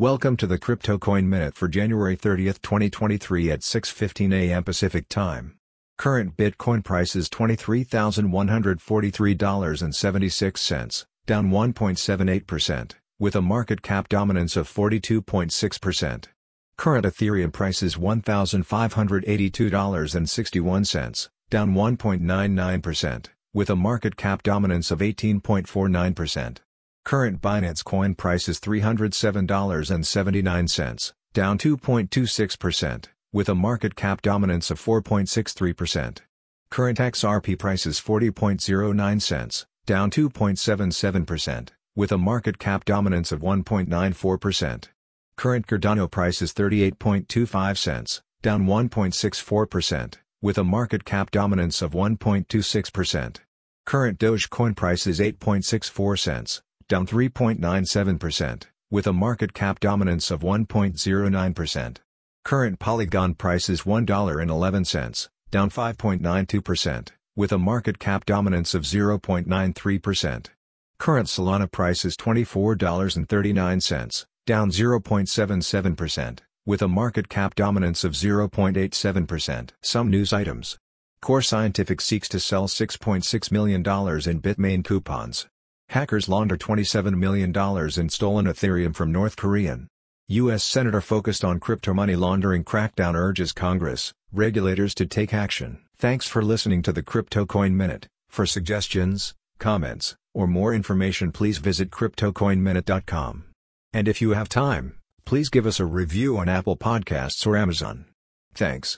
Welcome to the Crypto Coin Minute for January 30, 2023 at 6:15 a.m. Pacific Time. Current Bitcoin price is $23,143.76, down 1.78%, with a market cap dominance of 42.6%. Current Ethereum price is $1,582.61, down 1.99%, with a market cap dominance of 18.49%. Current Binance Coin price is $307.79, down 2.26%, with a market cap dominance of 4.63%. Current XRP price is 40.09 cents, down 2.77%, with a market cap dominance of 1.94%. Current Cardano price is 38.25 cents, down 1.64%, with a market cap dominance of 1.26%. Current Dogecoin price is 8.64 cents, down 3.97%, with a market cap dominance of 1.09%. Current Polygon price is $1.11, down 5.92%, with a market cap dominance of 0.93%. Current Solana price is $24.39, down 0.77%, with a market cap dominance of 0.87%. Some news items. Core Scientific seeks to sell $6.6 million in Bitmain coupons. Hackers launder $27 million in stolen Ethereum from North Korean. U.S. Senator focused on crypto money laundering crackdown urges Congress, regulators to take action. Thanks for listening to the Crypto Coin Minute. For suggestions, comments, or more information please visit CryptoCoinMinute.com. And if you have time, please give us a review on Apple Podcasts or Amazon. Thanks.